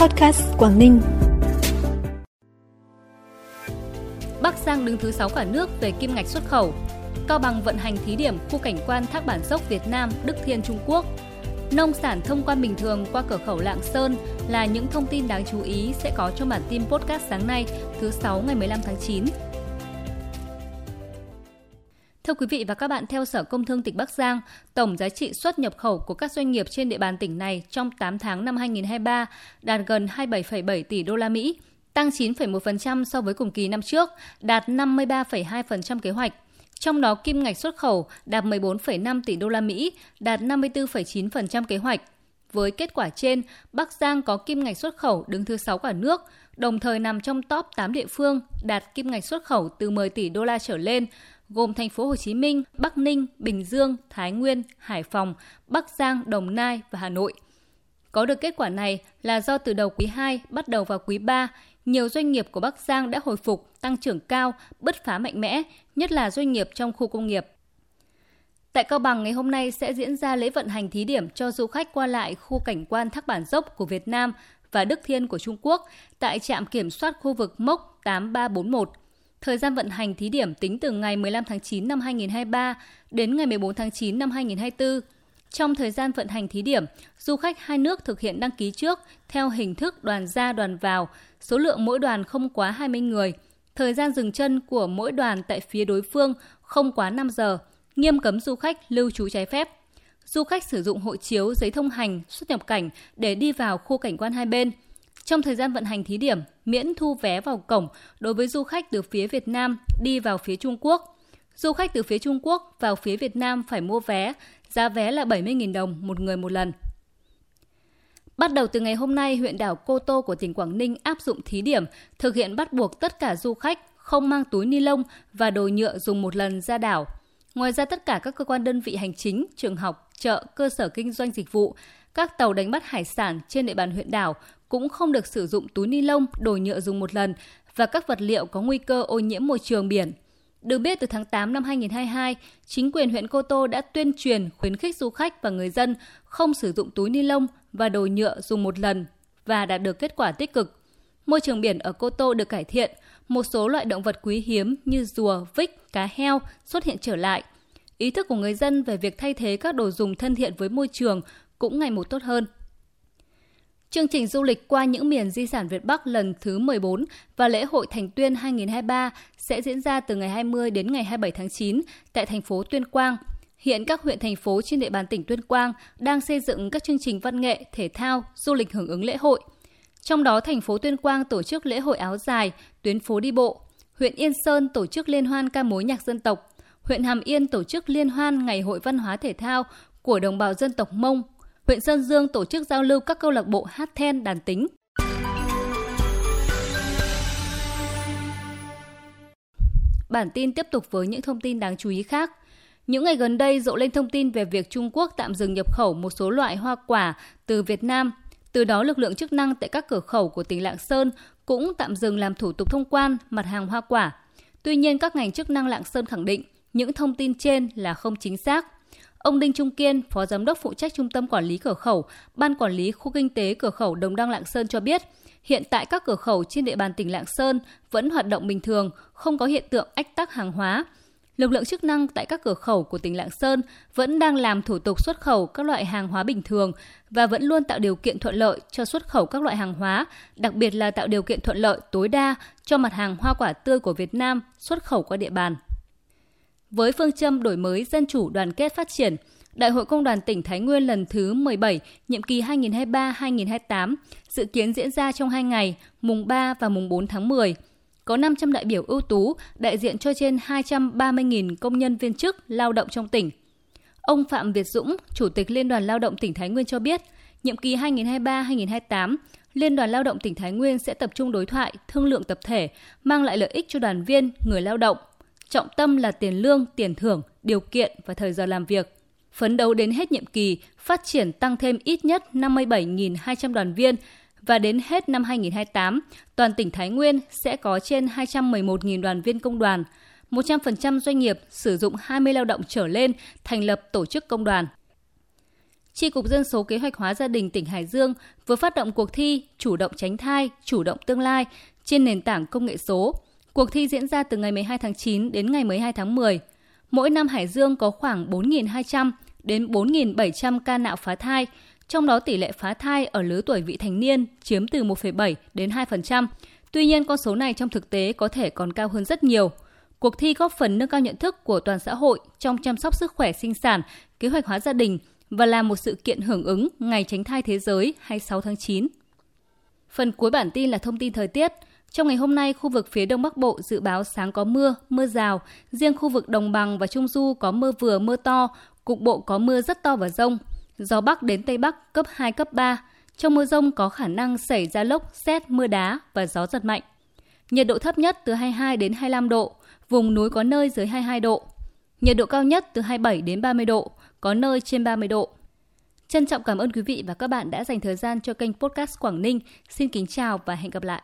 Podcast Quảng Ninh. Bắc Giang đứng thứ 6 cả nước về kim ngạch xuất khẩu. Cao Bằng vận hành thí điểm khu cảnh quan Thác Bản Dốc Việt Nam, Đức Thiên Trung Quốc. Nông sản thông quan bình thường qua cửa khẩu Lạng Sơn là những thông tin đáng chú ý sẽ có trong bản tin podcast sáng nay, thứ 6 ngày 15 tháng 9. Thưa quý vị và các bạn, theo Sở Công Thương tỉnh Bắc Giang, tổng giá trị xuất nhập khẩu của các doanh nghiệp trên địa bàn tỉnh này trong 8 tháng năm 2023 đạt gần 27,7 tỷ đô la Mỹ, tăng 9,1% so với cùng kỳ năm trước, đạt 53,2% kế hoạch. Trong đó kim ngạch xuất khẩu đạt 14,5 tỷ đô la Mỹ, đạt 54,9% kế hoạch. Với kết quả trên, Bắc Giang có kim ngạch xuất khẩu đứng thứ 6 cả nước, đồng thời nằm trong top 8 địa phương đạt kim ngạch xuất khẩu từ 10 tỷ đô la trở lên, gồm thành phố Hồ Chí Minh, Bắc Ninh, Bình Dương, Thái Nguyên, Hải Phòng, Bắc Giang, Đồng Nai và Hà Nội. Có được kết quả này là do từ đầu quý 2 bắt đầu vào quý 3, nhiều doanh nghiệp của Bắc Giang đã hồi phục, tăng trưởng cao, bứt phá mạnh mẽ, nhất là doanh nghiệp trong khu công nghiệp. Tại Cao Bằng ngày hôm nay sẽ diễn ra lễ vận hành thí điểm cho du khách qua lại khu cảnh quan Thác Bản Dốc của Việt Nam và Đức Thiên của Trung Quốc tại trạm kiểm soát khu vực mốc 8341 Thời gian vận hành thí điểm tính từ ngày 15 tháng 9 năm 2023 đến ngày 14 tháng 9 năm 2024. Trong thời gian vận hành thí điểm, du khách hai nước thực hiện đăng ký trước theo hình thức đoàn ra đoàn vào, số lượng mỗi đoàn không quá 20 người. Thời gian dừng chân của mỗi đoàn tại phía đối phương không quá 5 giờ, nghiêm cấm du khách lưu trú trái phép. Du khách sử dụng hộ chiếu, giấy thông hành, xuất nhập cảnh để đi vào khu cảnh quan hai bên – trong thời gian vận hành thí điểm, miễn thu vé vào cổng đối với du khách từ phía Việt Nam đi vào phía Trung Quốc. Du khách từ phía Trung Quốc vào phía Việt Nam phải mua vé, giá vé là 70.000 đồng một người một lần. Bắt đầu từ ngày hôm nay, huyện đảo Cô Tô của tỉnh Quảng Ninh áp dụng thí điểm thực hiện bắt buộc tất cả du khách không mang túi ni lông và đồ nhựa dùng một lần ra đảo. Ngoài ra tất cả các cơ quan đơn vị hành chính, trường học, chợ, cơ sở kinh doanh dịch vụ, các tàu đánh bắt hải sản trên địa bàn huyện đảo cũng không được sử dụng túi ni lông, đồ nhựa dùng một lần và các vật liệu có nguy cơ ô nhiễm môi trường biển. Được biết từ tháng 8 năm 2022, chính quyền huyện Cô Tô đã tuyên truyền khuyến khích du khách và người dân không sử dụng túi ni lông và đồ nhựa dùng một lần và đạt được kết quả tích cực. Môi trường biển ở Cô Tô được cải thiện, một số loại động vật quý hiếm như rùa, vích, cá heo xuất hiện trở lại. Ý thức của người dân về việc thay thế các đồ dùng thân thiện với môi trường cũng ngày một tốt hơn. Chương trình du lịch qua những miền di sản Việt Bắc lần thứ 14 và lễ hội Thành Tuyên 2023 sẽ diễn ra từ ngày 20 đến ngày 27 tháng 9 tại thành phố Tuyên Quang. Hiện các huyện thành phố trên địa bàn tỉnh Tuyên Quang đang xây dựng các chương trình văn nghệ, thể thao, du lịch hưởng ứng lễ hội. Trong đó thành phố Tuyên Quang tổ chức lễ hội áo dài, tuyến phố đi bộ. Huyện Yên Sơn tổ chức liên hoan ca mối nhạc dân tộc. Huyện Hàm Yên tổ chức liên hoan ngày hội văn hóa thể thao của đồng bào dân tộc Mông, huyện Sơn Dương tổ chức giao lưu các câu lạc bộ hát then đàn tính. Bản tin tiếp tục với những thông tin đáng chú ý khác. Những ngày gần đây, rộ lên thông tin về việc Trung Quốc tạm dừng nhập khẩu một số loại hoa quả từ Việt Nam. Từ đó, lực lượng chức năng tại các cửa khẩu của tỉnh Lạng Sơn cũng tạm dừng làm thủ tục thông quan mặt hàng hoa quả. Tuy nhiên, các ngành chức năng Lạng Sơn khẳng định những thông tin trên là không chính xác. Ông Đinh Trung Kiên, Phó Giám đốc phụ trách Trung tâm Quản lý Cửa khẩu, Ban Quản lý Khu Kinh tế Cửa khẩu Đồng Đăng Lạng Sơn cho biết, hiện tại các cửa khẩu trên địa bàn tỉnh Lạng Sơn vẫn hoạt động bình thường, không có hiện tượng ách tắc hàng hóa. Lực lượng chức năng tại các cửa khẩu của tỉnh Lạng Sơn vẫn đang làm thủ tục xuất khẩu các loại hàng hóa bình thường và vẫn luôn tạo điều kiện thuận lợi cho xuất khẩu các loại hàng hóa, đặc biệt là tạo điều kiện thuận lợi tối đa cho mặt hàng hoa quả tươi của Việt Nam xuất khẩu qua địa bàn. Với phương châm đổi mới dân chủ đoàn kết phát triển, Đại hội Công đoàn tỉnh Thái Nguyên lần thứ 17, nhiệm kỳ 2023-2028 dự kiến diễn ra trong 2 ngày, mùng 3 và mùng 4 tháng 10. Có 500 đại biểu ưu tú đại diện cho trên 230.000 công nhân viên chức lao động trong tỉnh. Ông Phạm Việt Dũng, Chủ tịch Liên đoàn Lao động tỉnh Thái Nguyên cho biết, nhiệm kỳ 2023-2028, Liên đoàn Lao động tỉnh Thái Nguyên sẽ tập trung đối thoại, thương lượng tập thể, mang lại lợi ích cho đoàn viên, người lao động – trọng tâm là tiền lương, tiền thưởng, điều kiện và thời giờ làm việc. Phấn đấu đến hết nhiệm kỳ, phát triển tăng thêm ít nhất 57.200 đoàn viên và đến hết năm 2028, toàn tỉnh Thái Nguyên sẽ có trên 211.000 đoàn viên công đoàn. 100% doanh nghiệp sử dụng 20 lao động trở lên thành lập tổ chức công đoàn. Tri Cục Dân số Kế hoạch hóa gia đình tỉnh Hải Dương vừa phát động cuộc thi Chủ động tránh thai, chủ động tương lai trên nền tảng công nghệ số. Cuộc thi diễn ra từ ngày 12 tháng 9 đến ngày 12 tháng 10. Mỗi năm Hải Dương có khoảng 4.200 đến 4.700 ca nạo phá thai, trong đó tỷ lệ phá thai ở lứa tuổi vị thành niên chiếm từ 1,7 đến 2%. Tuy nhiên, con số này trong thực tế có thể còn cao hơn rất nhiều. Cuộc thi góp phần nâng cao nhận thức của toàn xã hội trong chăm sóc sức khỏe sinh sản, kế hoạch hóa gia đình và là một sự kiện hưởng ứng Ngày tránh thai thế giới 26 tháng 9. Phần cuối bản tin là thông tin thời tiết. Trong ngày hôm nay, khu vực phía Đông Bắc Bộ dự báo sáng có mưa, mưa rào. Riêng khu vực Đồng Bằng và Trung Du có mưa vừa, mưa to, cục bộ có mưa rất to và rông. Gió Bắc đến Tây Bắc cấp 2, cấp 3. Trong mưa rông có khả năng xảy ra lốc, xét, mưa đá và gió giật mạnh. Nhiệt độ thấp nhất từ 22 đến 25 độ, vùng núi có nơi dưới 22 độ. Nhiệt độ cao nhất từ 27 đến 30 độ, có nơi trên 30 độ. Trân trọng cảm ơn quý vị và các bạn đã dành thời gian cho kênh podcast Quảng Ninh. Xin kính chào và hẹn gặp lại.